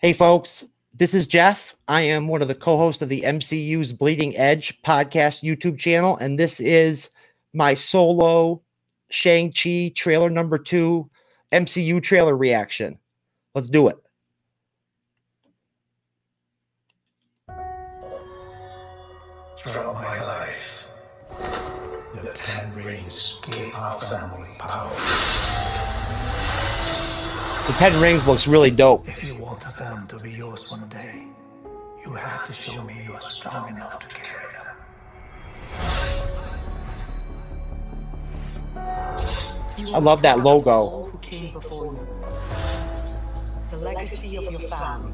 Hey, folks, this is Jeff. I am one of the co hosts of the MCU's Bleeding Edge podcast YouTube channel, and this is my solo Shang-Chi trailer number two MCU trailer reaction. Let's do it. Throughout my life, the Ten Rings gave our family power. The Ten Rings looks really dope. If you want them to be yours one day, you have to show me you are strong enough to carry them. I love that logo. Who came before you. The legacy of your family.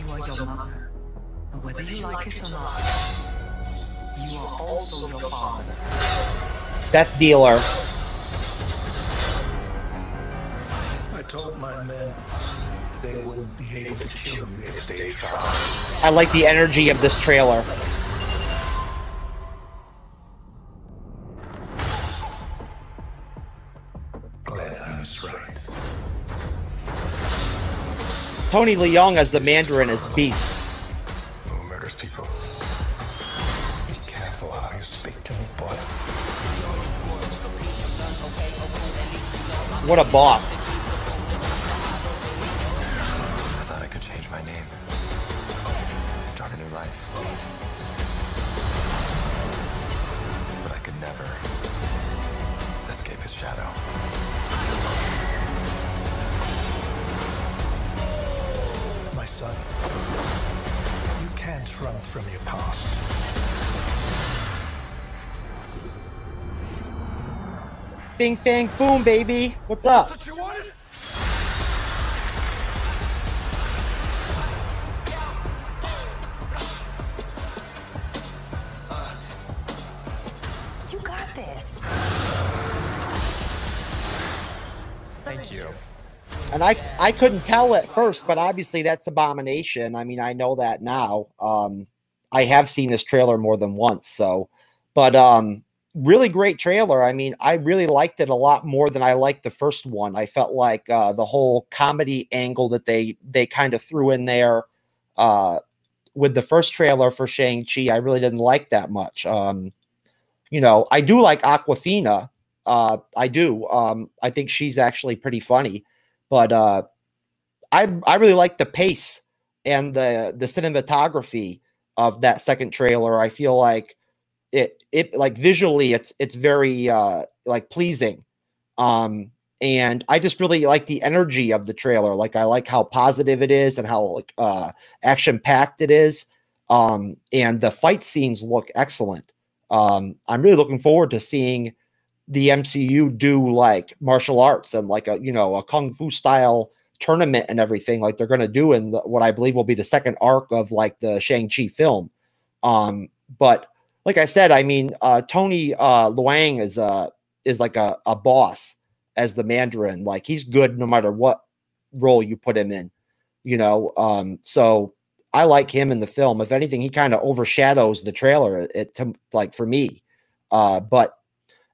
You are your mother. And whether you like it or not, you are also your father. Death Dealer. I told my men they wouldn't be able to kill me if they tried. I like the energy of this trailer. Glad I was right. Tony Leung as the Mandarin is beast. Who murders people? Be careful how you speak to me, boy. What a boss. From your past. Fin Fang Foom, baby. What's up? what You got this. Thank you. And I I couldn't tell at first, but obviously that's abomination. I mean, I know that now. Um, I have seen this trailer more than once, so but um really great trailer. I mean, I really liked it a lot more than I liked the first one. I felt like uh the whole comedy angle that they they kind of threw in there uh with the first trailer for Shang-Chi, I really didn't like that much. Um, you know, I do like Awkwafina. Uh, I do. Um, I think she's actually pretty funny but uh I I really like the pace and the the cinematography of that second trailer. I feel like it it like visually it's it's very uh like pleasing. Um and I just really like the energy of the trailer. Like I like how positive it is and how like uh action packed it is. Um and the fight scenes look excellent. Um I'm really looking forward to seeing the MCU do like martial arts and like a you know a kung fu style tournament and everything like they're going to do in the, what I believe will be the second arc of like the Shang-Chi film. Um but like I said, I mean uh Tony uh Leung is uh is like a, a boss as the Mandarin. Like he's good no matter what role you put him in, you know. Um so I like him in the film. If anything, he kind of overshadows the trailer it to like for me. Uh but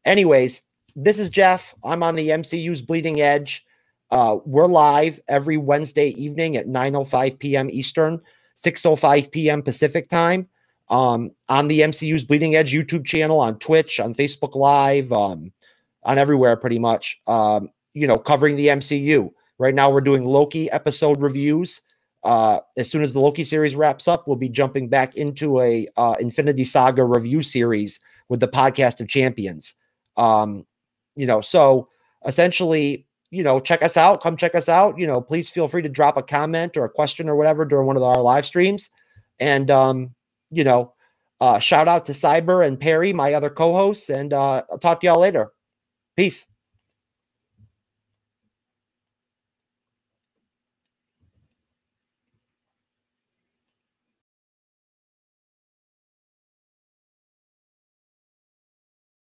Anyways, this is Jeff. I'm on the MCU's Bleeding Edge. Uh, we're live every Wednesday evening at 9:05 p.m. Eastern, 6:05 p.m. Pacific time. Um, on the MCU's Bleeding Edge YouTube channel, on Twitch, on Facebook Live, um, on everywhere pretty much. Um, you know, covering the MCU. Right now, we're doing Loki episode reviews. Uh, as soon as the Loki series wraps up, we'll be jumping back into a uh, Infinity Saga review series with the Podcast of Champions. Um, you know, so essentially, you know, check us out. Come check us out. You know, please feel free to drop a comment or a question or whatever during one of our live streams. And um, you know, uh, shout out to Cyber and Perry, my other co-hosts, and uh, I'll talk to y'all later. Peace.